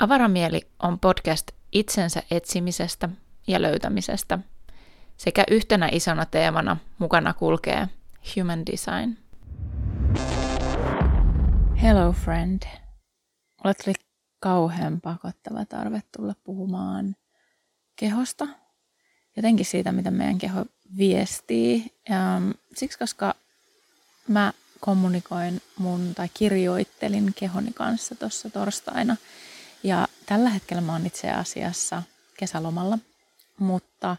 Avaramieli on podcast itsensä etsimisestä ja löytämisestä sekä yhtenä isona teemana mukana kulkee Human Design. Hello friend. Olet tuli kauhean pakottava tarve tulla puhumaan kehosta. Jotenkin siitä, mitä meidän keho viestii. Ja siksi, koska mä kommunikoin mun tai kirjoittelin kehoni kanssa tuossa torstaina – ja tällä hetkellä mä oon itse asiassa kesälomalla, mutta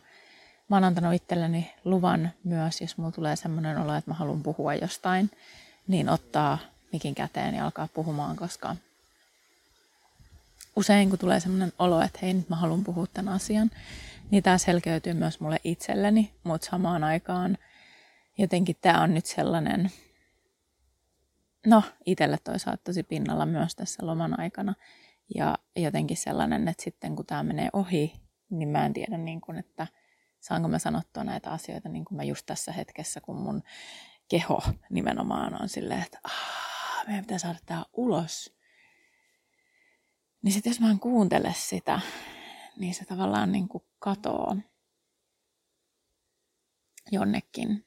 mä oon antanut itselleni luvan myös, jos mulla tulee semmoinen olo, että mä haluan puhua jostain, niin ottaa mikin käteen ja alkaa puhumaan, koska usein kun tulee semmoinen olo, että hei nyt mä haluan puhua tämän asian, niin tämä selkeytyy myös mulle itselleni, mutta samaan aikaan jotenkin tämä on nyt sellainen, no itselle toisaalta tosi pinnalla myös tässä loman aikana, ja jotenkin sellainen, että sitten kun tämä menee ohi, niin mä en tiedä, niin kuin, että saanko mä sanottua näitä asioita niin kuin mä just tässä hetkessä, kun mun keho nimenomaan on silleen, että ah, meidän pitää saada tämä ulos. Niin sitten jos mä en kuuntele sitä, niin se tavallaan niin kuin katoo jonnekin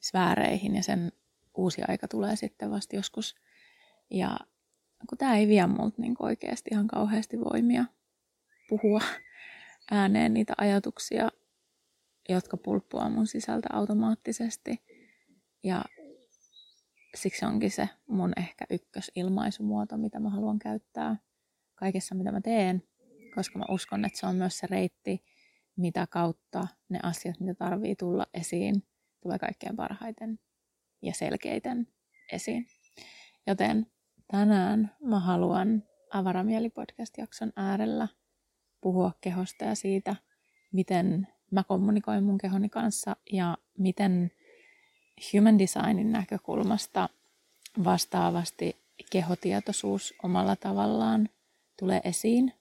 sfääreihin ja sen uusi aika tulee sitten vasta joskus. Ja kun tämä ei vie multa niin oikeasti ihan kauheasti voimia puhua ääneen niitä ajatuksia, jotka pulppuaa mun sisältä automaattisesti. Ja siksi onkin se mun ehkä ykkösilmaisumuoto, mitä mä haluan käyttää kaikessa, mitä mä teen, koska mä uskon, että se on myös se reitti, mitä kautta ne asiat, mitä tarvii tulla esiin, tulee kaikkein parhaiten ja selkeiten esiin. Joten Tänään mä haluan Avaramieli-podcast-jakson äärellä puhua kehosta ja siitä, miten mä kommunikoin mun kehoni kanssa ja miten human designin näkökulmasta vastaavasti kehotietoisuus omalla tavallaan tulee esiin.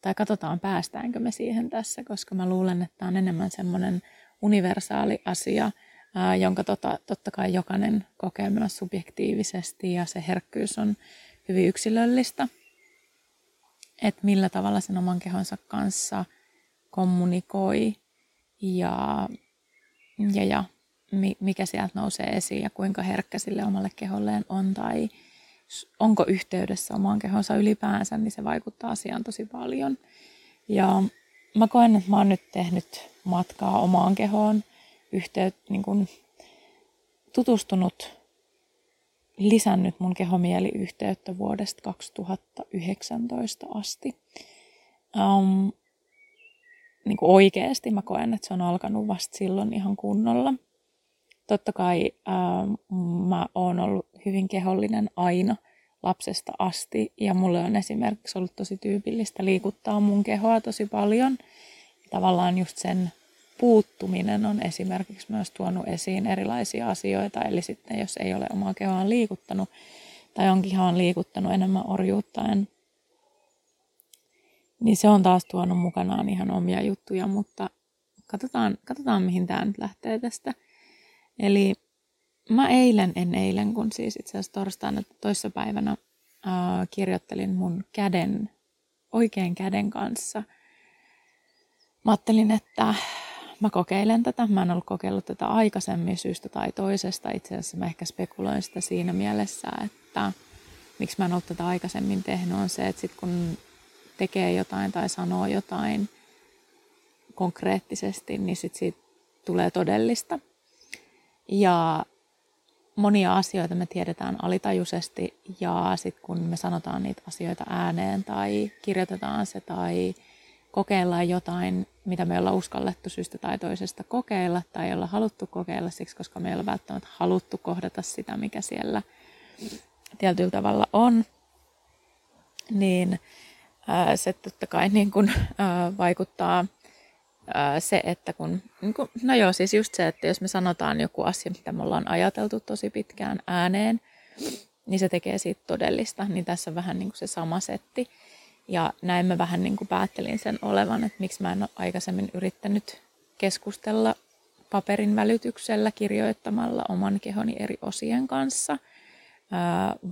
Tai katsotaan, päästäänkö me siihen tässä, koska mä luulen, että tämä on enemmän semmoinen universaali asia – ää, jonka tota, totta kai jokainen kokee myös subjektiivisesti ja se herkkyys on hyvin yksilöllistä. Että millä tavalla sen oman kehonsa kanssa kommunikoi ja, ja, ja mikä sieltä nousee esiin ja kuinka herkkä sille omalle keholleen on tai onko yhteydessä omaan kehonsa ylipäänsä, niin se vaikuttaa asiaan tosi paljon. Ja mä koen, että mä oon nyt tehnyt matkaa omaan kehoon – yhteyt, niin kuin tutustunut, lisännyt mun kehomieliyhteyttä vuodesta 2019 asti. Um, niin kuin oikeasti mä koen, että se on alkanut vasta silloin ihan kunnolla. Totta kai um, mä oon ollut hyvin kehollinen aina lapsesta asti ja mulle on esimerkiksi ollut tosi tyypillistä liikuttaa mun kehoa tosi paljon. Tavallaan just sen puuttuminen on esimerkiksi myös tuonut esiin erilaisia asioita. Eli sitten jos ei ole omaa kehoaan liikuttanut tai on kehon liikuttanut enemmän orjuuttaen, niin se on taas tuonut mukanaan ihan omia juttuja, mutta katsotaan, katsotaan mihin tämä nyt lähtee tästä. Eli mä eilen, en eilen, kun siis itse asiassa torstaina toissapäivänä ää, kirjoittelin mun käden, oikein käden kanssa. Mä ajattelin, että mä kokeilen tätä. Mä en ollut kokeillut tätä aikaisemmin syystä tai toisesta. Itse asiassa mä ehkä spekuloin sitä siinä mielessä, että miksi mä en ollut tätä aikaisemmin tehnyt, on se, että sit kun tekee jotain tai sanoo jotain konkreettisesti, niin sit siitä tulee todellista. Ja monia asioita me tiedetään alitajuisesti ja sitten kun me sanotaan niitä asioita ääneen tai kirjoitetaan se tai kokeillaan jotain, mitä me ollaan uskallettu syystä tai toisesta kokeilla tai olla haluttu kokeilla siksi, koska me ei ole välttämättä haluttu kohdata sitä, mikä siellä tietyllä tavalla on, niin ää, se totta kai niin kun, ää, vaikuttaa ää, se, että kun, niin kun, no joo, siis just se, että jos me sanotaan joku asia, mitä me ollaan ajateltu tosi pitkään ääneen, niin se tekee siitä todellista, niin tässä on vähän niin kuin se sama setti. Ja näin mä vähän niin kuin päättelin sen olevan, että miksi mä en ole aikaisemmin yrittänyt keskustella paperin välytyksellä kirjoittamalla oman kehoni eri osien kanssa,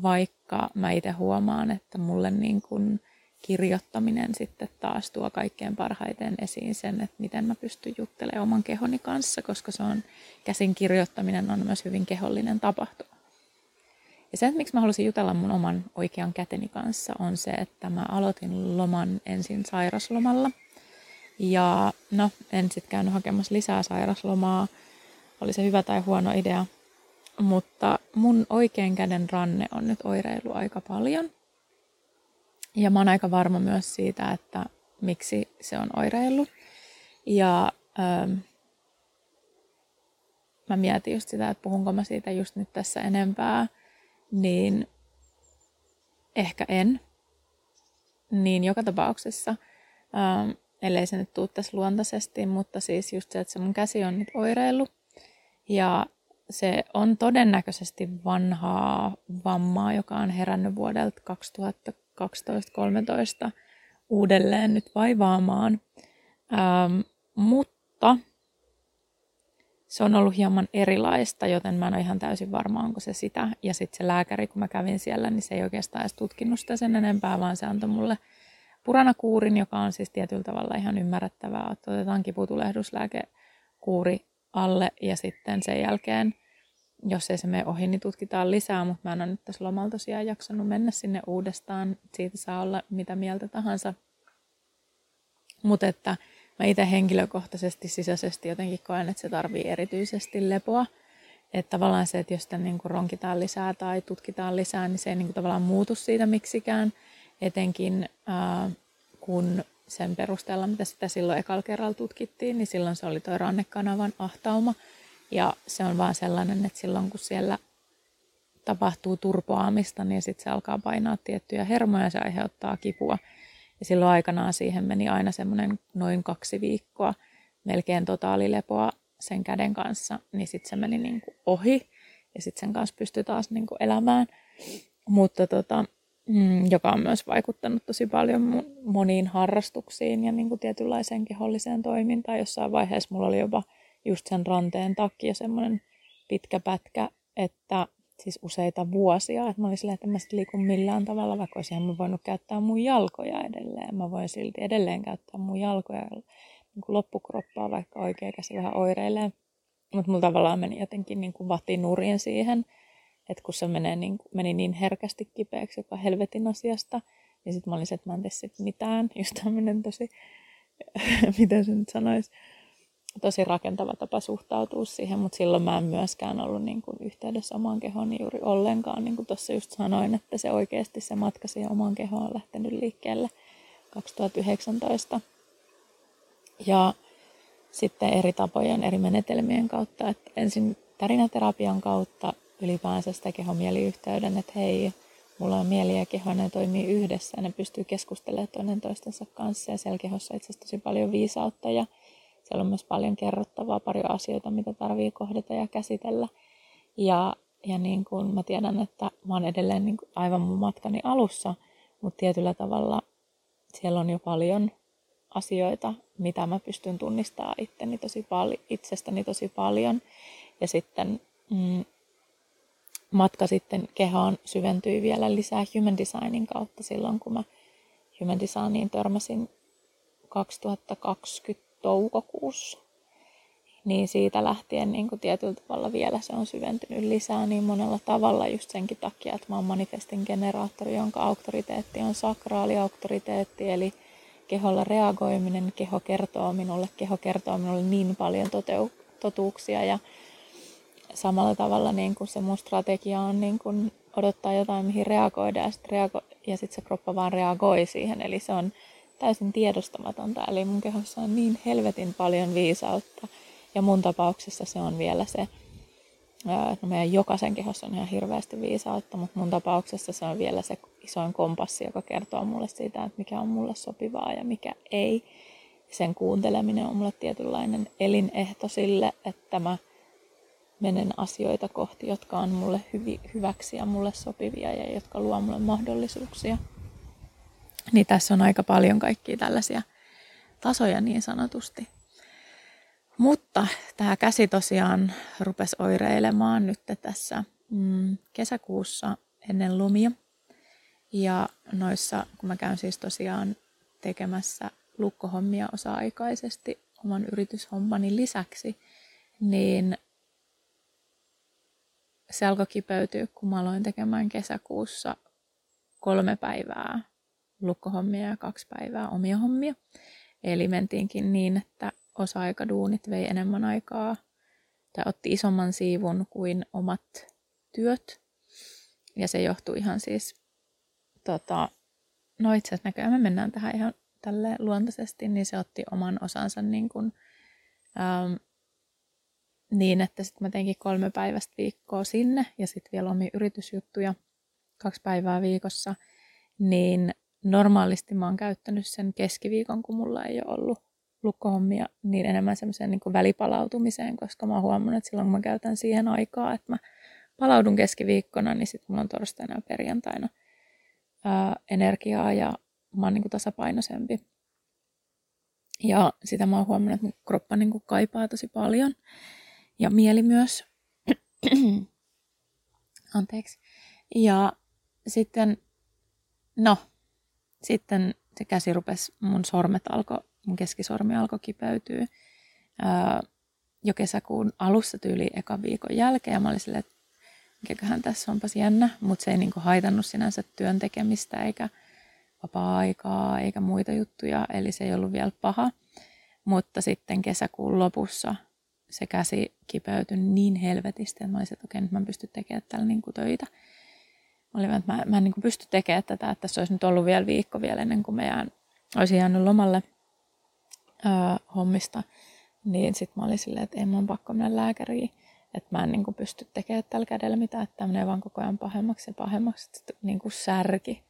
vaikka mä itse huomaan, että mulle niin kuin kirjoittaminen sitten taas tuo kaikkein parhaiten esiin sen, että miten mä pystyn juttelemaan oman kehoni kanssa, koska se on, käsin kirjoittaminen on myös hyvin kehollinen tapahtuma. Ja se, että miksi mä halusin jutella mun oman oikean käteni kanssa, on se, että mä aloitin loman ensin sairaslomalla. Ja no, en sitten käynyt hakemassa lisää sairaslomaa. Oli se hyvä tai huono idea. Mutta mun oikean käden ranne on nyt oireilu aika paljon. Ja mä oon aika varma myös siitä, että miksi se on oireillut. Ja ähm, mä mietin just sitä, että puhunko mä siitä just nyt tässä enempää, niin ehkä en. Niin joka tapauksessa, ähm, ellei se nyt tuu tässä luontaisesti, mutta siis just se, että se mun käsi on nyt oireillut. Ja se on todennäköisesti vanhaa vammaa, joka on herännyt vuodelta 2012-2013 uudelleen nyt vaivaamaan. Ähm, mutta se on ollut hieman erilaista, joten mä en ole ihan täysin varma, onko se sitä. Ja sitten se lääkäri, kun mä kävin siellä, niin se ei oikeastaan edes tutkinut sitä sen enempää, vaan se antoi mulle puranakuurin, joka on siis tietyllä tavalla ihan ymmärrettävää, että otetaan kiputulehduslääkekuuri alle ja sitten sen jälkeen, jos ei se mene ohi, niin tutkitaan lisää, mutta mä en ole nyt tässä lomalla tosiaan jaksanut mennä sinne uudestaan. Siitä saa olla mitä mieltä tahansa. Mutta että mä itse henkilökohtaisesti sisäisesti jotenkin koen, että se tarvii erityisesti lepoa. Että tavallaan se, että jos sitä niin ronkitaan lisää tai tutkitaan lisää, niin se ei niin kuin tavallaan muutu siitä miksikään. Etenkin ää, kun sen perusteella, mitä sitä silloin ekalla kerralla tutkittiin, niin silloin se oli tuo rannekanavan ahtauma. Ja se on vaan sellainen, että silloin kun siellä tapahtuu turpoamista, niin sitten se alkaa painaa tiettyjä hermoja ja se aiheuttaa kipua. Ja silloin aikanaan siihen meni aina semmoinen noin kaksi viikkoa, melkein totaalilepoa sen käden kanssa, niin sitten se meni niin kuin ohi ja sitten sen kanssa pystyi taas niin kuin elämään. Mutta tota, mm, joka on myös vaikuttanut tosi paljon moniin harrastuksiin ja niin kuin tietynlaiseen keholliseen toimintaan. Jossain vaiheessa mulla oli jopa just sen ranteen takia semmoinen pitkä pätkä, että siis useita vuosia, että mä olin silleen, että mä sitten millään tavalla, vaikka olisin mä voinut käyttää mun jalkoja edelleen. Mä voin silti edelleen käyttää mun jalkoja niin kuin loppukroppaa, vaikka oikea käsi vähän oireilee. Mutta mulla tavallaan meni jotenkin niin kuin nurin siihen, että kun se menee niin, meni niin herkästi kipeäksi joka helvetin asiasta, niin sitten mä olin se, että mä en tee sit mitään. Just tämmöinen tosi, miten se nyt sanoisi, tosi rakentava tapa suhtautua siihen, mutta silloin mä en myöskään ollut niin kuin yhteydessä omaan kehoon juuri ollenkaan. Niin kuin tuossa just sanoin, että se oikeasti se matka siihen omaan kehoon on lähtenyt liikkeelle 2019. Ja sitten eri tapojen, eri menetelmien kautta, että ensin tarinaterapian kautta ylipäänsä sitä kehomieliyhteyden, että hei, mulla on mieli ja keho, ne toimii yhdessä, ne pystyy keskustelemaan toinen toistensa kanssa ja siellä kehossa itse asiassa tosi paljon viisautta ja siellä on myös paljon kerrottavaa, paljon asioita, mitä tarvii kohdata ja käsitellä. Ja, ja niin kuin mä tiedän, että mä oon edelleen niin kuin aivan mun matkani alussa, mutta tietyllä tavalla siellä on jo paljon asioita, mitä mä pystyn tunnistamaan itteni tosi pal- itsestäni tosi paljon. Ja sitten mm, matka sitten kehoon syventyi vielä lisää human designin kautta silloin, kun mä human designiin törmäsin 2020 toukokuussa. Niin siitä lähtien niin kuin tietyllä tavalla vielä se on syventynyt lisää niin monella tavalla just senkin takia, että mä oon manifestin generaattori, jonka auktoriteetti on sakraali auktoriteetti, eli keholla reagoiminen, keho kertoo minulle, keho kertoo minulle niin paljon toteu- totuuksia ja samalla tavalla niin kuin se mun strategia on niin kuin odottaa jotain, mihin reagoida ja sitten reago- ja sit se kroppa vaan reagoi siihen. Eli se on täysin tiedostamatonta. Eli mun kehossa on niin helvetin paljon viisautta. Ja mun tapauksessa se on vielä se, no meidän jokaisen kehossa on ihan hirveästi viisautta, mutta mun tapauksessa se on vielä se isoin kompassi, joka kertoo mulle siitä, että mikä on mulle sopivaa ja mikä ei. Sen kuunteleminen on mulle tietynlainen elinehto sille, että mä menen asioita kohti, jotka on mulle hyvi, hyväksi ja mulle sopivia ja jotka luo mulle mahdollisuuksia. Niin tässä on aika paljon kaikkia tällaisia tasoja niin sanotusti. Mutta tämä käsi tosiaan rupesi oireilemaan nyt tässä mm, kesäkuussa ennen lumia. Ja noissa, kun mä käyn siis tosiaan tekemässä lukkohommia osa-aikaisesti oman yrityshommani lisäksi, niin se alkoi kipeytyä, kun mä aloin tekemään kesäkuussa kolme päivää lukkohommia ja kaksi päivää omia hommia. Eli mentiinkin niin, että osa-aikaduunit vei enemmän aikaa tai otti isomman siivun kuin omat työt. Ja se johtui ihan siis, tota, no itse asiassa näköjään me mennään tähän ihan tälle luontaisesti, niin se otti oman osansa niin, kuin, ähm, niin että sitten mä teinkin kolme päivästä viikkoa sinne ja sitten vielä omia yritysjuttuja kaksi päivää viikossa, niin normaalisti mä oon käyttänyt sen keskiviikon, kun mulla ei ole ollut lukkohommia, niin enemmän semmoiseen niin välipalautumiseen, koska mä oon huomannut, että silloin kun mä käytän siihen aikaa, että mä palaudun keskiviikkona, niin sitten mulla on torstaina ja perjantaina ää, energiaa ja mä oon niin kuin tasapainoisempi. Ja sitä mä oon huomannut, että mun kroppa niin kuin kaipaa tosi paljon. Ja mieli myös. Anteeksi. Ja sitten, no, sitten se käsi rupesi, mun sormet alkoi, mun keskisormi alkoi kipeytyä ää, jo kesäkuun alussa tyyli eka viikon jälkeen. Mä olin silleen, että mikäköhän tässä onpas jännä, mutta se ei niinku haitannut sinänsä työn tekemistä eikä vapaa-aikaa eikä muita juttuja, eli se ei ollut vielä paha. Mutta sitten kesäkuun lopussa se käsi kipeytyi niin helvetisti, että mä olisin, että okei, nyt mä en pysty tekemään täällä niinku töitä. Mä olin, että mä, mä en niin pysty tekemään tätä, että tässä olisi nyt ollut vielä viikko vielä ennen kuin mä jään, olisin jäänyt lomalle ää, hommista. Niin sitten mä olin silleen, että ei mun pakko mennä lääkäriin. Että mä en niin pysty tekemään tällä kädellä mitään, että tämä menee vaan koko ajan pahemmaksi ja pahemmaksi. Sitten niin kuin särki.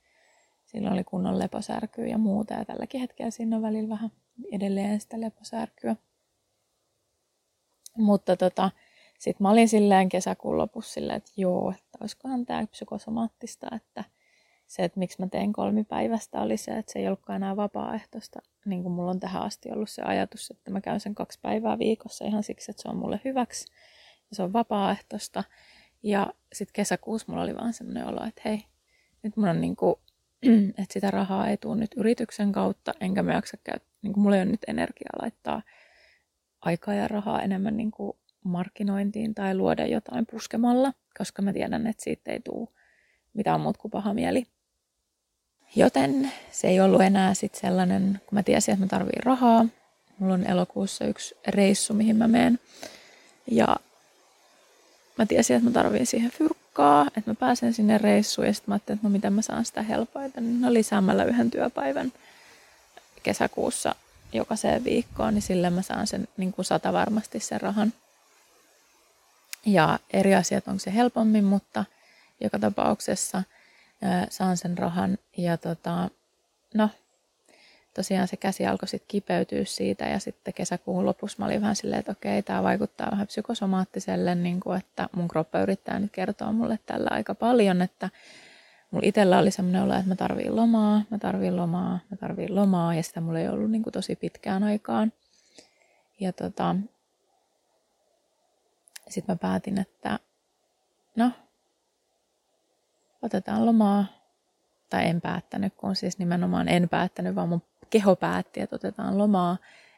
Silloin oli kunnon leposärkyä ja muuta. Ja tälläkin hetkellä siinä on välillä vähän edelleen sitä leposärkyä. Mutta tota, sitten mä olin silleen kesäkuun lopussa silleen, että joo, että olisikohan tämä psykosomaattista, että se, että miksi mä tein kolmipäivästä, oli se, että se ei ollutkaan enää vapaaehtoista. Niin kuin mulla on tähän asti ollut se ajatus, että mä käyn sen kaksi päivää viikossa ihan siksi, että se on mulle hyväksi ja se on vapaaehtoista. Ja sitten kesäkuussa mulla oli vaan semmoinen olo, että hei, nyt mun on niin kuin, että sitä rahaa ei tule nyt yrityksen kautta, enkä mä jaksa käyttää, niin kuin mulla ei ole nyt energiaa laittaa aikaa ja rahaa enemmän niin kuin markkinointiin tai luoda jotain puskemalla, koska mä tiedän, että siitä ei tule mitään muuta kuin paha mieli. Joten se ei ollut enää sitten sellainen, kun mä tiesin, että mä tarviin rahaa. Mulla on elokuussa yksi reissu, mihin mä menen. Ja mä tiesin, että mä tarviin siihen fyrkkaa, että mä pääsen sinne reissuun. Ja sitten mä ajattelin, että no miten mä saan sitä helpoita. No lisäämällä yhden työpäivän kesäkuussa jokaiseen viikkoon, niin sillä mä saan sen niin kuin sata varmasti sen rahan. Ja eri asiat on se helpommin, mutta joka tapauksessa ää, saan sen rahan. Ja tota, no, tosiaan se käsi alkoi sitten kipeytyä siitä ja sitten kesäkuun lopussa mä olin vähän silleen, että okei, tämä vaikuttaa vähän psykosomaattiselle, niin kuin, että mun kroppa yrittää nyt kertoa mulle tällä aika paljon, että mulla itsellä oli semmoinen olo, että mä tarviin lomaa, mä tarviin lomaa, mä tarviin lomaa ja sitä mulla ei ollut niin kuin tosi pitkään aikaan. Ja tota, sitten mä päätin, että no, otetaan lomaa. Tai en päättänyt, kun siis nimenomaan en päättänyt, vaan mun keho päätti, että otetaan lomaa.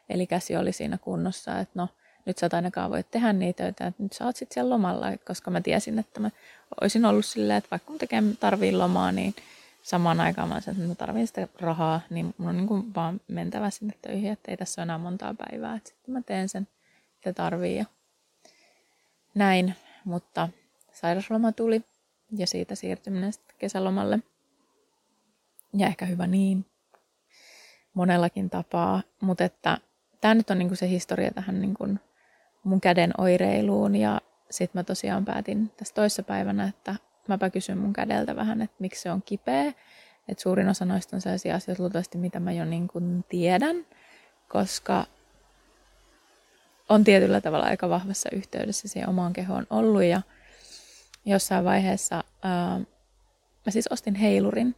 Eli käsi oli siinä kunnossa, että no, nyt sä et ainakaan voi tehdä niitä töitä, että nyt sä oot sitten siellä lomalla, koska mä tiesin, että mä olisin ollut silleen, että vaikka mun tekee, tarvii lomaa, niin samaan aikaan mä sanoin, että mä tarvin sitä rahaa, niin mun on niin kuin vaan mentävä sinne töihin, että ei tässä ole enää montaa päivää, että sitten mä teen sen, mitä tarvii ja näin, mutta sairasloma tuli ja siitä siirtyminen sitten kesälomalle. Ja ehkä hyvä niin, monellakin tapaa, mutta että tämä nyt on niinku se historia tähän niinku mun käden oireiluun ja sitten mä tosiaan päätin tässä toissa päivänä, että mäpä kysyn mun kädeltä vähän, että miksi se on kipeä. Että suurin osa noista on sellaisia asioita luultavasti, mitä mä jo niin kuin tiedän, koska on tietyllä tavalla aika vahvassa yhteydessä siihen omaan kehoon ollut ja jossain vaiheessa ää, mä siis ostin heilurin,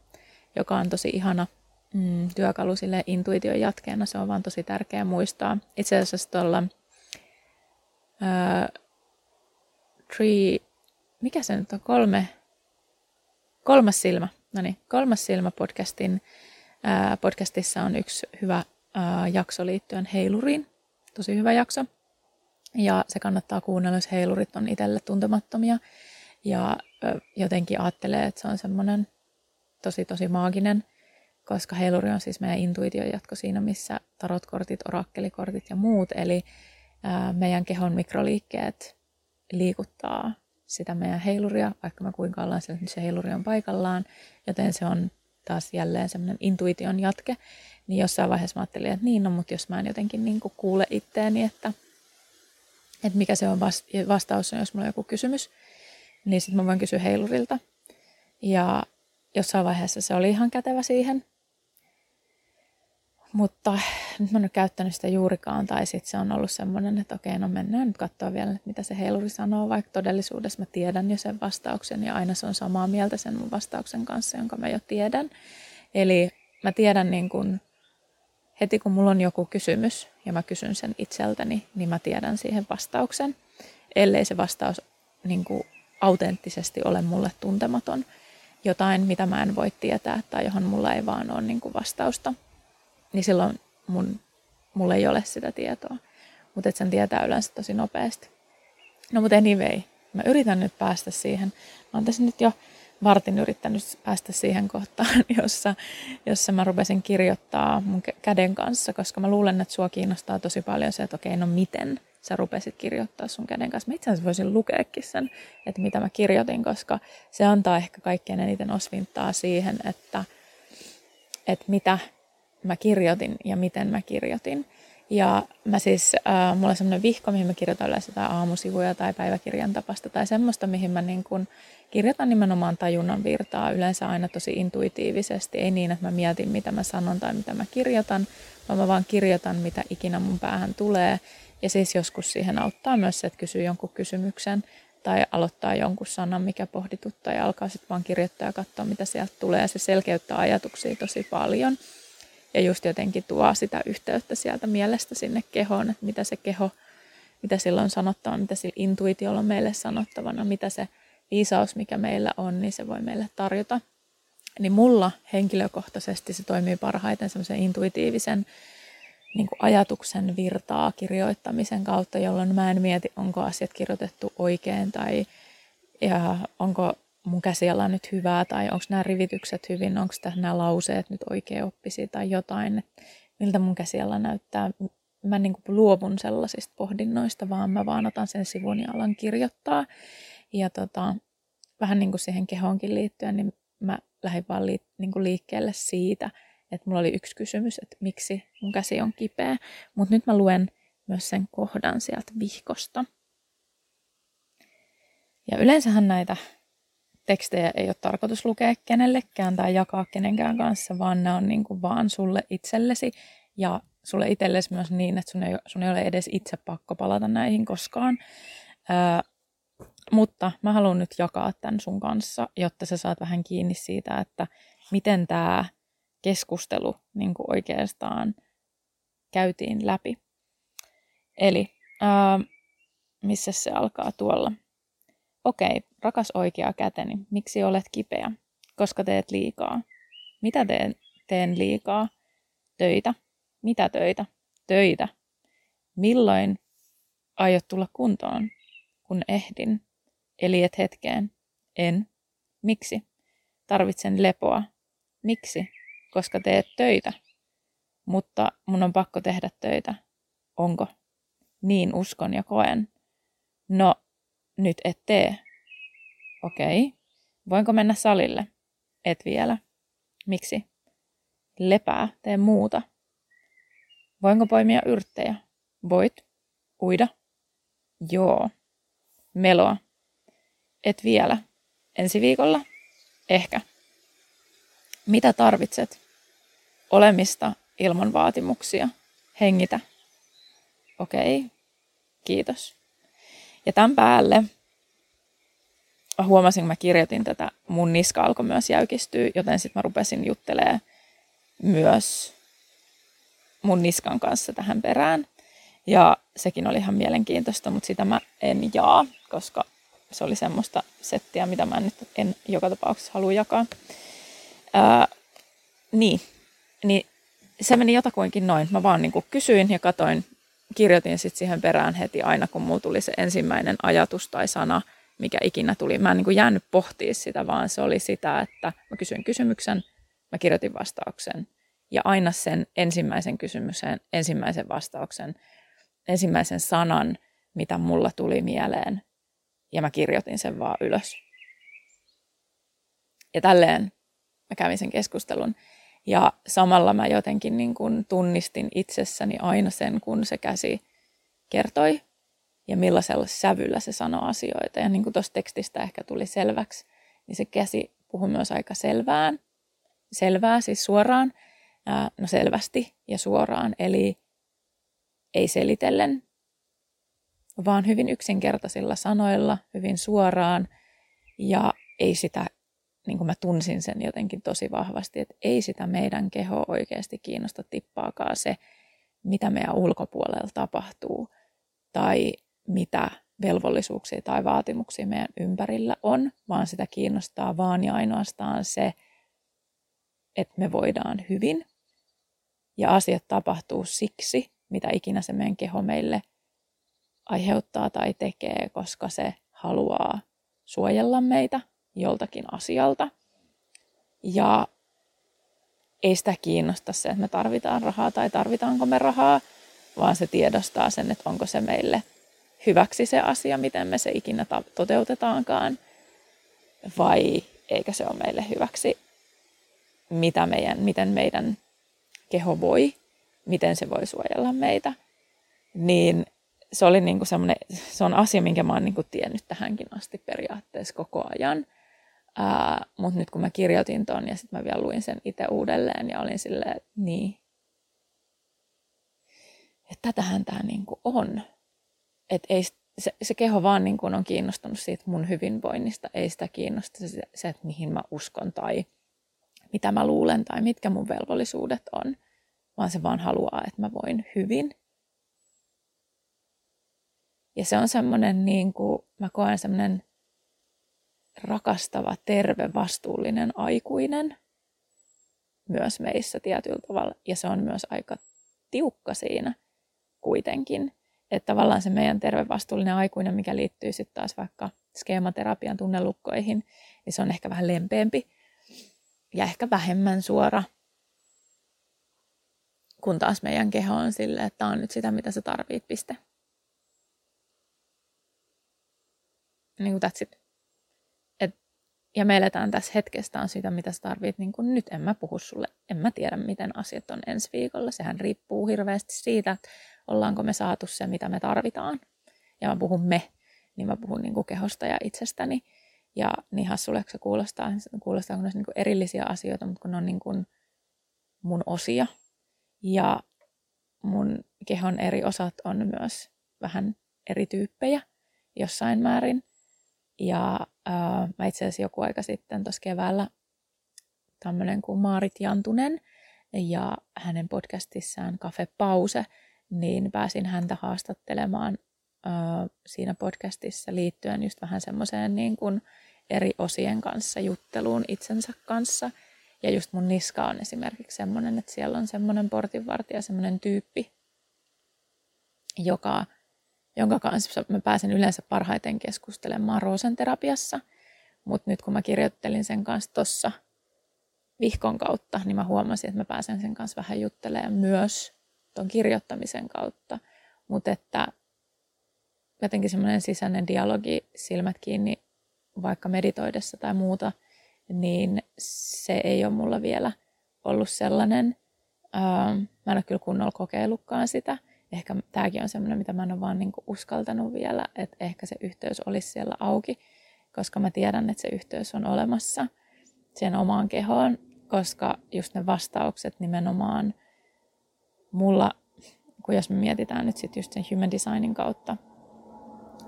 joka on tosi ihana mm, työkalu sille intuition jatkeena. Se on vaan tosi tärkeää muistaa. Itse asiassa tuolla Tree, mikä se nyt on, kolme, kolmas silmä, No niin, kolmas silmä podcastin, ää, podcastissa on yksi hyvä ää, jakso liittyen heiluriin. Tosi hyvä jakso. Ja se kannattaa kuunnella, jos heilurit on itselle tuntemattomia. Ja jotenkin ajattelee, että se on semmoinen tosi tosi maaginen, koska heiluri on siis meidän intuition jatko siinä, missä tarotkortit, orakkelikortit ja muut. Eli meidän kehon mikroliikkeet liikuttaa sitä meidän heiluria, vaikka me kuinka ollaan sillä, että se heiluri on paikallaan, joten se on taas jälleen semmoinen intuition jatke, niin jossain vaiheessa mä ajattelin, että niin, no, mutta jos mä en jotenkin niin kuule itteeni, että, että mikä se on vastaus, jos mulla on joku kysymys, niin sitten mä voin kysyä heilurilta. Ja jossain vaiheessa se oli ihan kätevä siihen, mutta nyt mä en ole käyttänyt sitä juurikaan, tai sitten se on ollut semmoinen, että okei, no mennään nyt katsoa vielä, että mitä se heiluri sanoo, vaikka todellisuudessa mä tiedän jo sen vastauksen, ja aina se on samaa mieltä sen mun vastauksen kanssa, jonka mä jo tiedän. Eli mä tiedän niin kun, heti kun mulla on joku kysymys, ja mä kysyn sen itseltäni, niin mä tiedän siihen vastauksen, ellei se vastaus niin kuin, autenttisesti ole mulle tuntematon, jotain, mitä mä en voi tietää, tai johon mulla ei vaan ole niin kuin, vastausta niin silloin mun, mulla ei ole sitä tietoa. Mutta sen tietää yleensä tosi nopeasti. No mutta anyway, mä yritän nyt päästä siihen. Mä oon tässä nyt jo vartin yrittänyt päästä siihen kohtaan, jossa, jossa mä rupesin kirjoittaa mun käden kanssa, koska mä luulen, että sua kiinnostaa tosi paljon se, että okei, no miten sä rupesit kirjoittaa sun käden kanssa. Mä itse asiassa voisin lukeekin sen, että mitä mä kirjoitin, koska se antaa ehkä kaikkein eniten osvintaa siihen, että, että mitä mä kirjoitin ja miten mä kirjoitin. Ja mä siis, äh, mulla on semmoinen vihko, mihin mä kirjoitan yleensä jotain aamusivuja tai päiväkirjan tapasta tai semmoista, mihin mä niin kun kirjoitan nimenomaan tajunnan virtaa yleensä aina tosi intuitiivisesti. Ei niin, että mä mietin, mitä mä sanon tai mitä mä kirjoitan, vaan mä vaan kirjoitan, mitä ikinä mun päähän tulee. Ja siis joskus siihen auttaa myös se, että kysyy jonkun kysymyksen tai aloittaa jonkun sanan, mikä pohdituttaa ja alkaa sitten vaan kirjoittaa ja katsoa, mitä sieltä tulee. Se selkeyttää ajatuksia tosi paljon ja just jotenkin tuo sitä yhteyttä sieltä mielestä sinne kehoon, että mitä se keho, mitä sillä on sanottava, mitä sillä intuitiolla on meille sanottavana, mitä se viisaus, mikä meillä on, niin se voi meille tarjota. Niin mulla henkilökohtaisesti se toimii parhaiten semmoisen intuitiivisen niin kuin ajatuksen virtaa kirjoittamisen kautta, jolloin mä en mieti, onko asiat kirjoitettu oikein tai ja onko mun käsiala nyt hyvää tai onko nämä rivitykset hyvin, onko nämä lauseet nyt oikein oppisi tai jotain, miltä mun käsiala näyttää. Mä niin kuin luovun sellaisista pohdinnoista, vaan mä vaan otan sen sivun ja alan kirjoittaa. Ja tota, vähän niin kuin siihen kehoonkin liittyen, niin mä lähdin vaan li, niin kuin liikkeelle siitä, että mulla oli yksi kysymys, että miksi mun käsi on kipeä. Mutta nyt mä luen myös sen kohdan sieltä vihkosta. Ja yleensähän näitä tekstejä ei ole tarkoitus lukea kenellekään tai jakaa kenenkään kanssa, vaan ne on niin kuin vaan sulle itsellesi ja sulle itsellesi myös niin, että sun ei, sun ei ole edes itse pakko palata näihin koskaan. Ää, mutta mä haluan nyt jakaa tämän sun kanssa, jotta sä saat vähän kiinni siitä, että miten tämä keskustelu niin kuin oikeastaan käytiin läpi. Eli ää, missä se alkaa tuolla? Okei, rakas oikea käteni, miksi olet kipeä? Koska teet liikaa. Mitä teen? Teen liikaa. Töitä. Mitä töitä? Töitä. Milloin aiot tulla kuntoon? Kun ehdin. Eli et hetkeen. En. Miksi? Tarvitsen lepoa. Miksi? Koska teet töitä. Mutta mun on pakko tehdä töitä. Onko? Niin uskon ja koen. No, nyt et tee. Okei. Okay. Voinko mennä salille? Et vielä. Miksi? Lepää, tee muuta. Voinko poimia yrttejä? Voit. Uida? Joo. Meloa. Et vielä. Ensi viikolla? Ehkä. Mitä tarvitset? Olemista ilman vaatimuksia. Hengitä. Okei. Okay. Kiitos. Ja tämän päälle huomasin, kun mä kirjoitin tätä, mun niska alkoi myös jäykistyä, joten sitten mä rupesin juttelemaan myös mun niskan kanssa tähän perään. Ja sekin oli ihan mielenkiintoista, mutta sitä mä en jaa, koska se oli semmoista settiä, mitä mä nyt en joka tapauksessa halua jakaa. Ää, niin, niin se meni jotakuinkin noin. Mä vaan niin kuin kysyin ja katoin, kirjoitin sitten siihen perään heti aina, kun mulla tuli se ensimmäinen ajatus tai sana, mikä ikinä tuli. Mä en niin kuin jäänyt pohtia sitä, vaan se oli sitä, että mä kysyin kysymyksen, mä kirjoitin vastauksen. Ja aina sen ensimmäisen kysymyksen, ensimmäisen vastauksen, ensimmäisen sanan, mitä mulla tuli mieleen, ja mä kirjoitin sen vaan ylös. Ja tälleen mä kävin sen keskustelun. Ja samalla mä jotenkin niin kuin tunnistin itsessäni aina sen, kun se käsi kertoi ja millaisella sävyllä se sanoi asioita. Ja niin kuin tuosta tekstistä ehkä tuli selväksi, niin se käsi puhui myös aika selvään. Selvää, siis suoraan. No selvästi ja suoraan, eli ei selitellen, vaan hyvin yksinkertaisilla sanoilla, hyvin suoraan ja ei sitä, niin kuin mä tunsin sen jotenkin tosi vahvasti, että ei sitä meidän keho oikeasti kiinnosta tippaakaan se, mitä meidän ulkopuolella tapahtuu tai mitä velvollisuuksia tai vaatimuksia meidän ympärillä on, vaan sitä kiinnostaa vaan ja ainoastaan se, että me voidaan hyvin. Ja asiat tapahtuu siksi, mitä ikinä se meidän keho meille aiheuttaa tai tekee, koska se haluaa suojella meitä joltakin asialta. Ja ei sitä kiinnosta se, että me tarvitaan rahaa tai tarvitaanko me rahaa, vaan se tiedostaa sen, että onko se meille hyväksi se asia, miten me se ikinä toteutetaankaan, vai eikä se ole meille hyväksi, mitä meidän, miten meidän keho voi, miten se voi suojella meitä. Niin se oli niinku semmoinen, se on asia, minkä mä oon niinku tiennyt tähänkin asti periaatteessa koko ajan. Mutta nyt kun mä kirjoitin ton ja sitten mä vielä luin sen itse uudelleen ja olin silleen, että niin, että tätähän tämä niinku on. Että ei, se, se keho vaan niinku on kiinnostunut siitä mun hyvinvoinnista, ei sitä kiinnosta se, se, että mihin mä uskon tai mitä mä luulen tai mitkä mun velvollisuudet on, vaan se vaan haluaa, että mä voin hyvin. Ja se on semmoinen, niin kuin, mä koen semmoinen rakastava, terve, vastuullinen aikuinen myös meissä tietyllä tavalla. Ja se on myös aika tiukka siinä kuitenkin. Että tavallaan se meidän terve, vastuullinen aikuinen, mikä liittyy sitten taas vaikka skeematerapian tunnelukkoihin, niin se on ehkä vähän lempeämpi ja ehkä vähemmän suora. Kun taas meidän keho on sille, että tämä on nyt sitä, mitä sä tarvit, piste. Niin kuin that's it. Et, ja me eletään tässä hetkessä on sitä, mitä sä tarvit niin kuin nyt. En mä puhu sulle, en mä tiedä, miten asiat on ensi viikolla. Sehän riippuu hirveästi siitä, että ollaanko me saatu se, mitä me tarvitaan. Ja mä puhun me, niin mä puhun niin kuin kehosta ja itsestäni. Ja niin hassulle, se kuulostaa, kuulostaa kun ne niin kuin erillisiä asioita, mutta kun ne on niin kuin mun osia. Ja mun kehon eri osat on myös vähän eri tyyppejä jossain määrin. Ja äh, mä itse asiassa joku aika sitten tuossa keväällä tämmöinen kuin Maarit Jantunen ja hänen podcastissaan Cafe Pause, niin pääsin häntä haastattelemaan äh, siinä podcastissa liittyen just vähän semmoiseen niin kuin eri osien kanssa jutteluun itsensä kanssa. Ja just mun niska on esimerkiksi semmoinen, että siellä on semmoinen portinvartija, semmoinen tyyppi, joka jonka kanssa mä pääsen yleensä parhaiten keskustelemaan roosenterapiassa. Mutta nyt kun mä kirjoittelin sen kanssa tuossa vihkon kautta, niin mä huomasin, että mä pääsen sen kanssa vähän juttelemaan myös tuon kirjoittamisen kautta. Mutta että jotenkin semmoinen sisäinen dialogi, silmät kiinni vaikka meditoidessa tai muuta, niin se ei ole mulla vielä ollut sellainen. Mä en ole kyllä kunnolla kokeillutkaan sitä – ehkä tämäkin on semmoinen, mitä mä en ole vaan niin uskaltanut vielä, että ehkä se yhteys olisi siellä auki, koska mä tiedän, että se yhteys on olemassa sen omaan kehoon, koska just ne vastaukset nimenomaan mulla, kun jos me mietitään nyt sitten just sen human designin kautta,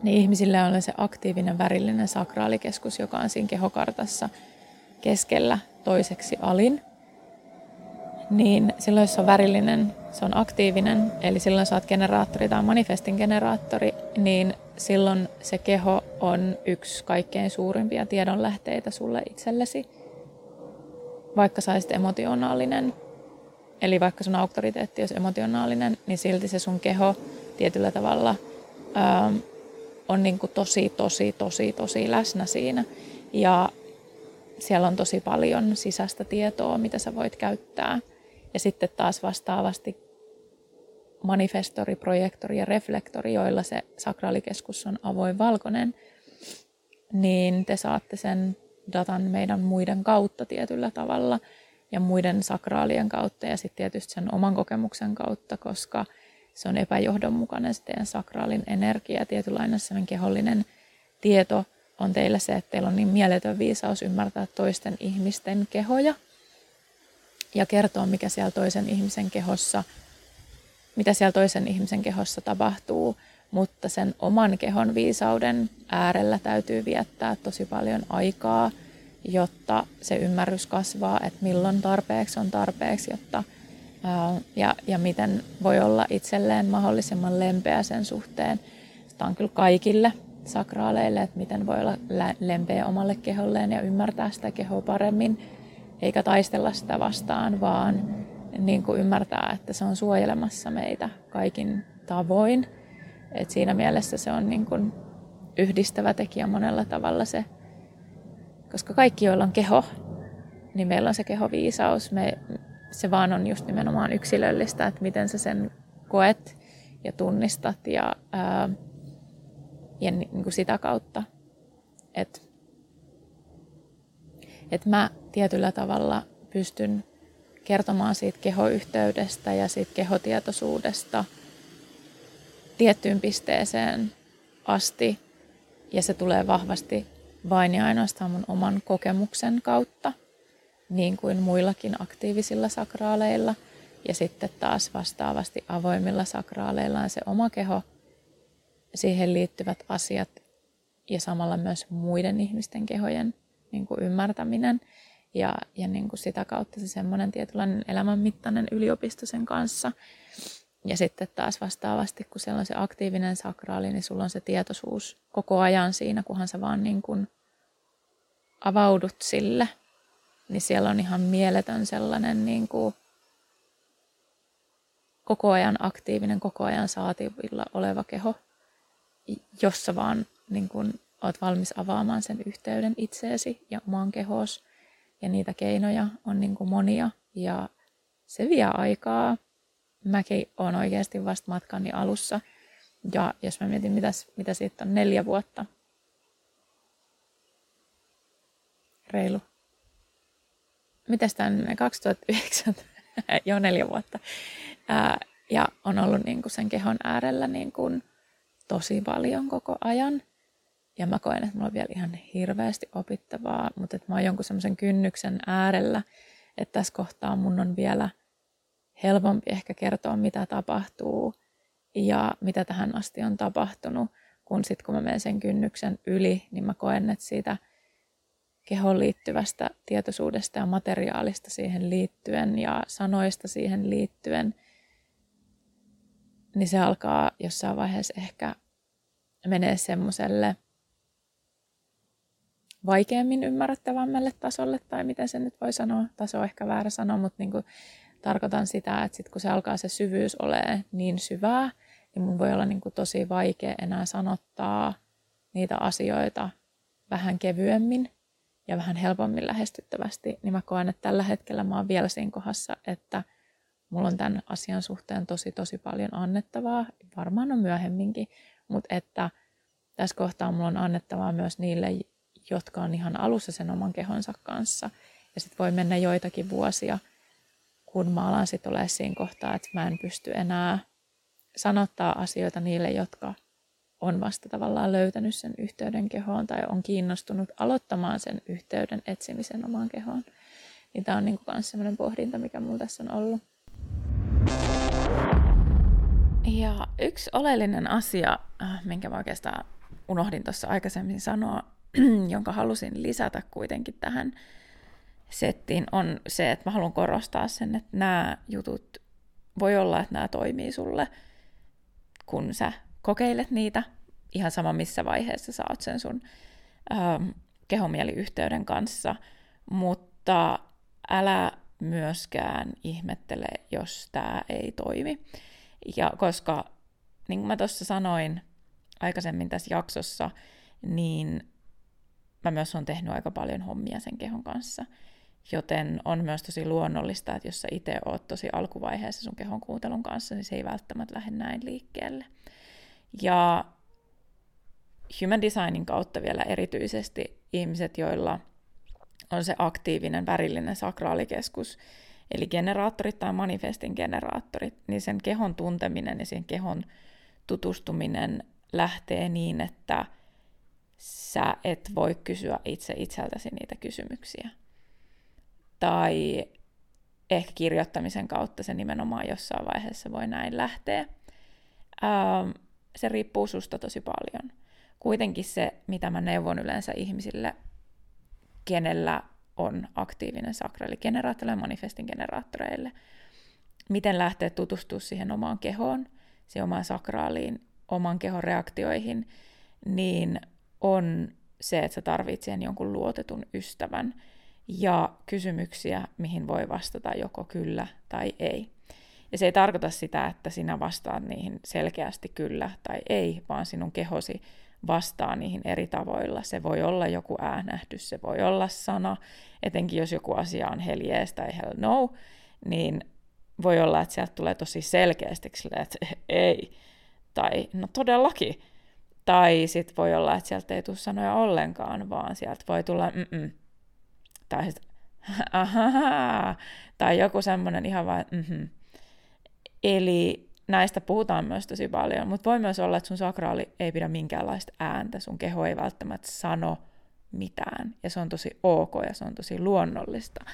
niin ihmisille on se aktiivinen värillinen sakraalikeskus, joka on siinä kehokartassa keskellä toiseksi alin – niin silloin jos se on värillinen, se on aktiivinen, eli silloin sä oot generaattori tai manifestin generaattori, niin silloin se keho on yksi kaikkein suurimpia tiedonlähteitä sulle itsellesi. vaikka saisit emotionaalinen, eli vaikka sun auktoriteetti olisi emotionaalinen, niin silti se sun keho tietyllä tavalla ää, on niin kuin tosi, tosi, tosi, tosi läsnä siinä. Ja siellä on tosi paljon sisäistä tietoa, mitä sä voit käyttää. Ja sitten taas vastaavasti manifestori, projektori ja reflektori, joilla se sakraalikeskus on avoin valkoinen, niin te saatte sen datan meidän muiden kautta tietyllä tavalla ja muiden sakraalien kautta ja sitten tietysti sen oman kokemuksen kautta, koska se on epäjohdonmukainen se teidän sakraalin energia, tietynlainen sellainen kehollinen tieto on teillä se, että teillä on niin mieletön viisaus ymmärtää toisten ihmisten kehoja ja kertoa, mikä siellä toisen ihmisen kehossa, mitä siellä toisen ihmisen kehossa tapahtuu, mutta sen oman kehon viisauden äärellä täytyy viettää tosi paljon aikaa, jotta se ymmärrys kasvaa, että milloin tarpeeksi on tarpeeksi, jotta ja, ja miten voi olla itselleen mahdollisimman lempeä sen suhteen. Tämä on kyllä kaikille sakraaleille, että miten voi olla lempeä omalle keholleen ja ymmärtää sitä kehoa paremmin, eikä taistella sitä vastaan, vaan niin kuin ymmärtää, että se on suojelemassa meitä kaikin tavoin. Et siinä mielessä se on niin kuin yhdistävä tekijä monella tavalla se, koska kaikki, joilla on keho, niin meillä on se kehoviisaus. Me, se vaan on just nimenomaan yksilöllistä, että miten sä sen koet ja tunnistat ja, ää, ja niin kuin sitä kautta. Että et mä tietyllä tavalla pystyn kertomaan siitä kehoyhteydestä ja siitä kehotietoisuudesta tiettyyn pisteeseen asti. Ja se tulee vahvasti vain ja ainoastaan mun oman kokemuksen kautta niin kuin muillakin aktiivisilla sakraaleilla. Ja sitten taas vastaavasti avoimilla sakraaleilla on se oma keho, siihen liittyvät asiat ja samalla myös muiden ihmisten kehojen niin kuin ymmärtäminen. Ja, ja niin kuin sitä kautta se semmoinen tietynlainen elämänmittainen yliopisto sen kanssa. Ja sitten taas vastaavasti, kun siellä on se aktiivinen sakraali, niin sulla on se tietoisuus koko ajan siinä, kunhan sä vaan niin kuin avaudut sille – niin siellä on ihan mieletön sellainen niin kuin koko ajan aktiivinen, koko ajan saativilla oleva keho, jossa vaan niin kuin, oot valmis avaamaan sen yhteyden itseesi ja omaan kehoos. Ja niitä keinoja on niin kuin monia ja se vie aikaa. Mäkin olen oikeasti vasta matkani alussa. Ja jos mä mietin, mitä, mitä siitä on neljä vuotta, reilu mitä tämä 2009, jo neljä vuotta. Ää, ja on ollut niin kuin sen kehon äärellä niin kuin tosi paljon koko ajan. Ja mä koen, että mulla on vielä ihan hirveästi opittavaa, mutta että mä oon jonkun semmoisen kynnyksen äärellä, että tässä kohtaa mun on vielä helpompi ehkä kertoa, mitä tapahtuu ja mitä tähän asti on tapahtunut, kun sitten kun mä menen sen kynnyksen yli, niin mä koen, että siitä – kehoon liittyvästä tietoisuudesta ja materiaalista siihen liittyen ja sanoista siihen liittyen, niin se alkaa jossain vaiheessa ehkä menee semmoiselle vaikeammin ymmärrettävämmälle tasolle, tai miten se nyt voi sanoa, taso on ehkä väärä sanoa, mutta niin kuin tarkoitan sitä, että sit kun se alkaa se syvyys olemaan niin syvää, niin mun voi olla niin kuin tosi vaikea enää sanottaa niitä asioita vähän kevyemmin ja vähän helpommin lähestyttävästi, niin mä koen, että tällä hetkellä mä oon vielä siinä kohdassa, että mulla on tämän asian suhteen tosi tosi paljon annettavaa, varmaan on myöhemminkin, mutta että tässä kohtaa mulla on annettavaa myös niille, jotka on ihan alussa sen oman kehonsa kanssa. Ja sitten voi mennä joitakin vuosia, kun mä alan sitten olemaan siinä kohtaa, että mä en pysty enää sanottaa asioita niille, jotka on vasta tavallaan löytänyt sen yhteyden kehoon tai on kiinnostunut aloittamaan sen yhteyden etsimisen omaan kehoon. Niin tämä on niin sellainen pohdinta, mikä mulla tässä on ollut. Ja yksi oleellinen asia, äh, minkä mä oikeastaan unohdin tuossa aikaisemmin sanoa, jonka halusin lisätä kuitenkin tähän settiin, on se, että mä haluan korostaa sen, että nämä jutut voi olla, että nämä toimii sulle, kun sä kokeilet niitä, ihan sama missä vaiheessa sä oot sen sun ähm, kehomieliyhteyden kanssa, mutta älä myöskään ihmettele, jos tämä ei toimi. Ja koska, niin kuin mä tuossa sanoin aikaisemmin tässä jaksossa, niin mä myös on tehnyt aika paljon hommia sen kehon kanssa. Joten on myös tosi luonnollista, että jos sä itse oot tosi alkuvaiheessa sun kehon kuuntelun kanssa, niin se ei välttämättä lähde näin liikkeelle. Ja human designin kautta vielä erityisesti ihmiset, joilla on se aktiivinen värillinen sakraalikeskus, eli generaattorit tai manifestin generaattorit, niin sen kehon tunteminen ja sen kehon tutustuminen lähtee niin, että sä et voi kysyä itse itseltäsi niitä kysymyksiä. Tai ehkä kirjoittamisen kautta se nimenomaan jossain vaiheessa voi näin lähteä. Ähm, se riippuu susta tosi paljon. Kuitenkin se, mitä mä neuvon yleensä ihmisille, kenellä on aktiivinen sakra, eli generaattoreille ja manifestin generaattoreille, miten lähteä tutustumaan siihen omaan kehoon, siihen omaan sakraaliin, oman kehon reaktioihin, niin on se, että sä tarvitset siihen jonkun luotetun ystävän ja kysymyksiä, mihin voi vastata joko kyllä tai ei. Ja se ei tarkoita sitä, että sinä vastaat niihin selkeästi kyllä tai ei, vaan sinun kehosi vastaa niihin eri tavoilla. Se voi olla joku äänähdys, se voi olla sana, etenkin jos joku asia on hell yes tai hell no, niin voi olla, että sieltä tulee tosi selkeästi että ei, tai no todellakin. Tai sitten voi olla, että sieltä ei tule sanoja ollenkaan, vaan sieltä voi tulla mm Tai ahaa, tai joku semmoinen ihan vain mm Eli näistä puhutaan myös tosi paljon, mutta voi myös olla, että sun sakraali ei pidä minkäänlaista ääntä, sun keho ei välttämättä sano mitään, ja se on tosi ok ja se on tosi luonnollista.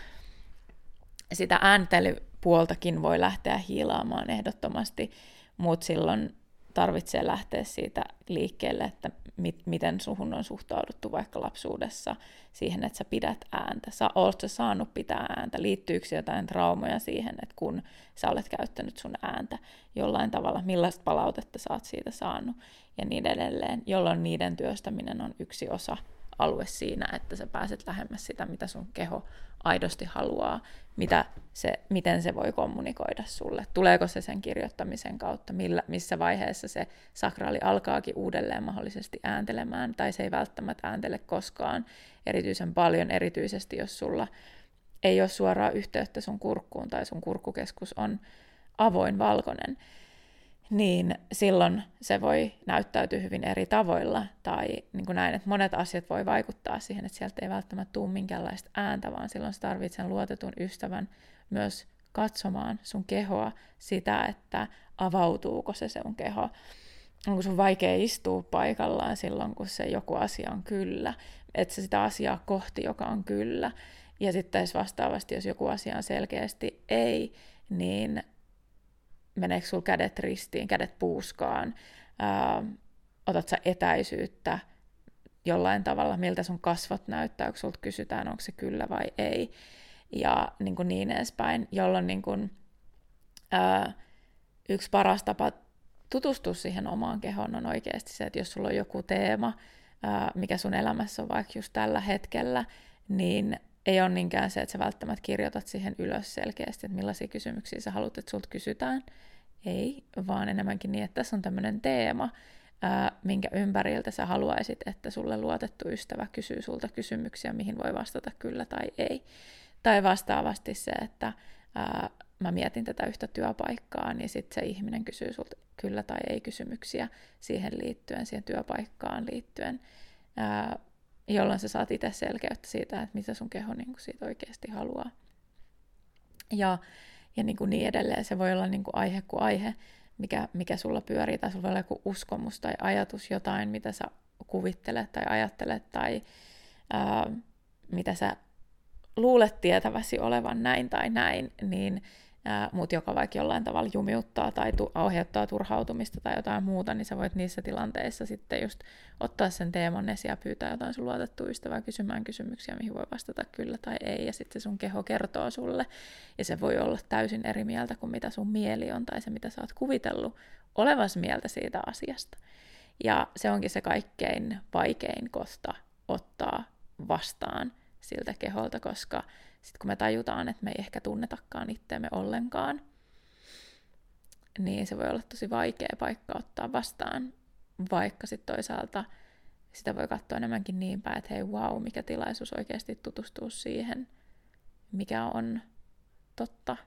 Sitä ääntelypuoltakin voi lähteä hiilaamaan ehdottomasti, mutta silloin tarvitsee lähteä siitä liikkeelle, että mit, miten suhun on suhtauduttu vaikka lapsuudessa siihen, että sä pidät ääntä. Sä oot sä saanut pitää ääntä? Liittyykö jotain traumoja siihen, että kun sä olet käyttänyt sun ääntä jollain tavalla, millaista palautetta sä oot siitä saanut ja niin edelleen, jolloin niiden työstäminen on yksi osa alue siinä, että sä pääset lähemmäs sitä, mitä sun keho aidosti haluaa, mitä se, miten se voi kommunikoida sulle. Tuleeko se sen kirjoittamisen kautta, millä, missä vaiheessa se sakraali alkaakin uudelleen mahdollisesti ääntelemään, tai se ei välttämättä ääntele koskaan erityisen paljon, erityisesti jos sulla ei ole suoraa yhteyttä sun kurkkuun tai sun kurkkukeskus on avoin valkoinen niin silloin se voi näyttäytyä hyvin eri tavoilla. Tai niin kuin näin, että monet asiat voi vaikuttaa siihen, että sieltä ei välttämättä tule minkäänlaista ääntä, vaan silloin sä tarvitset luotetun ystävän myös katsomaan sun kehoa sitä, että avautuuko se sun keho. Onko sun vaikea istua paikallaan silloin, kun se joku asia on kyllä, että se sitä asiaa kohti, joka on kyllä. Ja sitten vastaavasti, jos joku asia on selkeästi ei, niin meneekö sulla kädet ristiin, kädet puuskaan, ää, otat sä etäisyyttä jollain tavalla, miltä sun kasvot näyttää, kun sulta kysytään, onko se kyllä vai ei, ja niin, kuin niin edespäin, jolloin niin kuin, ää, yksi paras tapa tutustua siihen omaan kehoon on oikeasti se, että jos sulla on joku teema, ää, mikä sun elämässä on vaikka just tällä hetkellä, niin ei ole niinkään se, että sä välttämättä kirjoitat siihen ylös selkeästi, että millaisia kysymyksiä sä haluat, että sulta kysytään. Ei, vaan enemmänkin niin, että tässä on tämmöinen teema, ää, minkä ympäriltä sä haluaisit, että sulle luotettu ystävä kysyy sulta kysymyksiä, mihin voi vastata kyllä tai ei. Tai vastaavasti se, että ää, mä mietin tätä yhtä työpaikkaa, niin sitten se ihminen kysyy sulta kyllä tai ei kysymyksiä siihen liittyen, siihen työpaikkaan liittyen. Ää, jolloin sä saat itse selkeyttä siitä, että mitä sun keho niin kuin siitä oikeasti haluaa. Ja, ja niin, kuin niin edelleen. Se voi olla niin kuin aihe kuin aihe, mikä, mikä sulla pyörii, tai sulla voi olla joku uskomus tai ajatus, jotain, mitä sä kuvittelet tai ajattelet, tai ää, mitä sä luulet tietäväsi olevan näin tai näin, niin mutta joka vaikka jollain tavalla jumiuttaa tai tu- turhautumista tai jotain muuta, niin sä voit niissä tilanteissa sitten just ottaa sen teeman esiin ja pyytää jotain sun luotettua ystävää kysymään kysymyksiä, mihin voi vastata kyllä tai ei, ja sitten sun keho kertoo sulle, ja se voi olla täysin eri mieltä kuin mitä sun mieli on tai se, mitä sä oot kuvitellut olevas mieltä siitä asiasta. Ja se onkin se kaikkein vaikein kohta ottaa vastaan siltä keholta, koska sitten kun me tajutaan, että me ei ehkä tunnetakaan itseämme ollenkaan, niin se voi olla tosi vaikea paikka ottaa vastaan, vaikka sitten toisaalta sitä voi katsoa enemmänkin niin päin, että hei wow, mikä tilaisuus oikeasti tutustua siihen, mikä on totta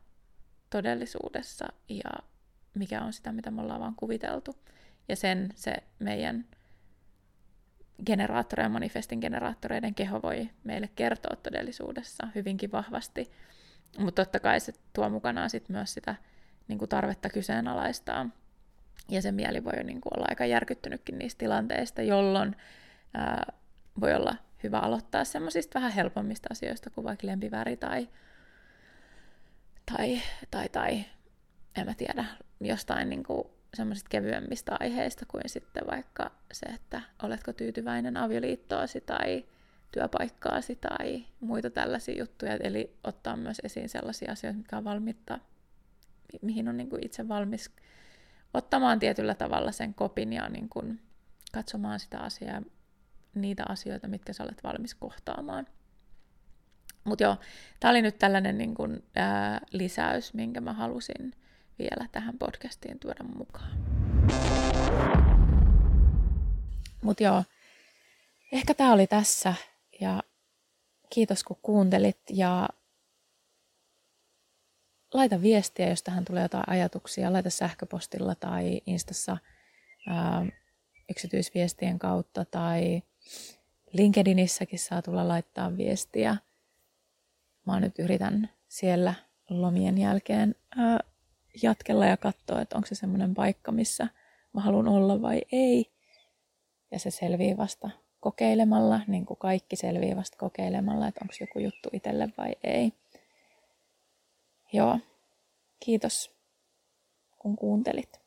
todellisuudessa ja mikä on sitä, mitä me ollaan vaan kuviteltu. Ja sen se meidän generaattori ja manifestin generaattoreiden keho voi meille kertoa todellisuudessa hyvinkin vahvasti. Mutta totta kai se tuo mukanaan sit myös sitä niin kuin tarvetta kyseenalaistaa. Ja se mieli voi niin kuin olla aika järkyttynytkin niistä tilanteista, jolloin ää, voi olla hyvä aloittaa semmoisista vähän helpommista asioista kuin vaikka lempiväri tai, tai, tai, tai en mä tiedä, jostain niin kuin semmoisista kevyemmistä aiheista kuin sitten vaikka se, että oletko tyytyväinen avioliittoasi tai työpaikkaasi tai muita tällaisia juttuja. Eli ottaa myös esiin sellaisia asioita, mitkä on valmiita, mihin on niin kuin itse valmis ottamaan tietyllä tavalla sen kopin ja niin kuin katsomaan sitä asiaa, niitä asioita, mitkä sä olet valmis kohtaamaan. Mutta joo, tämä oli nyt tällainen niin kun, ää, lisäys, minkä mä halusin vielä tähän podcastiin tuoda mukaan. Mutta joo, ehkä tämä oli tässä ja kiitos kun kuuntelit ja laita viestiä, jos tähän tulee jotain ajatuksia, laita sähköpostilla tai Instassa ää, yksityisviestien kautta tai LinkedInissäkin saa tulla laittaa viestiä. Mä nyt yritän siellä lomien jälkeen ää, jatkella ja katsoa, että onko se semmoinen paikka, missä mä haluan olla vai ei. Ja se selvii vasta kokeilemalla, niin kuin kaikki selvii vasta kokeilemalla, että onko joku juttu itselle vai ei. Joo, kiitos kun kuuntelit.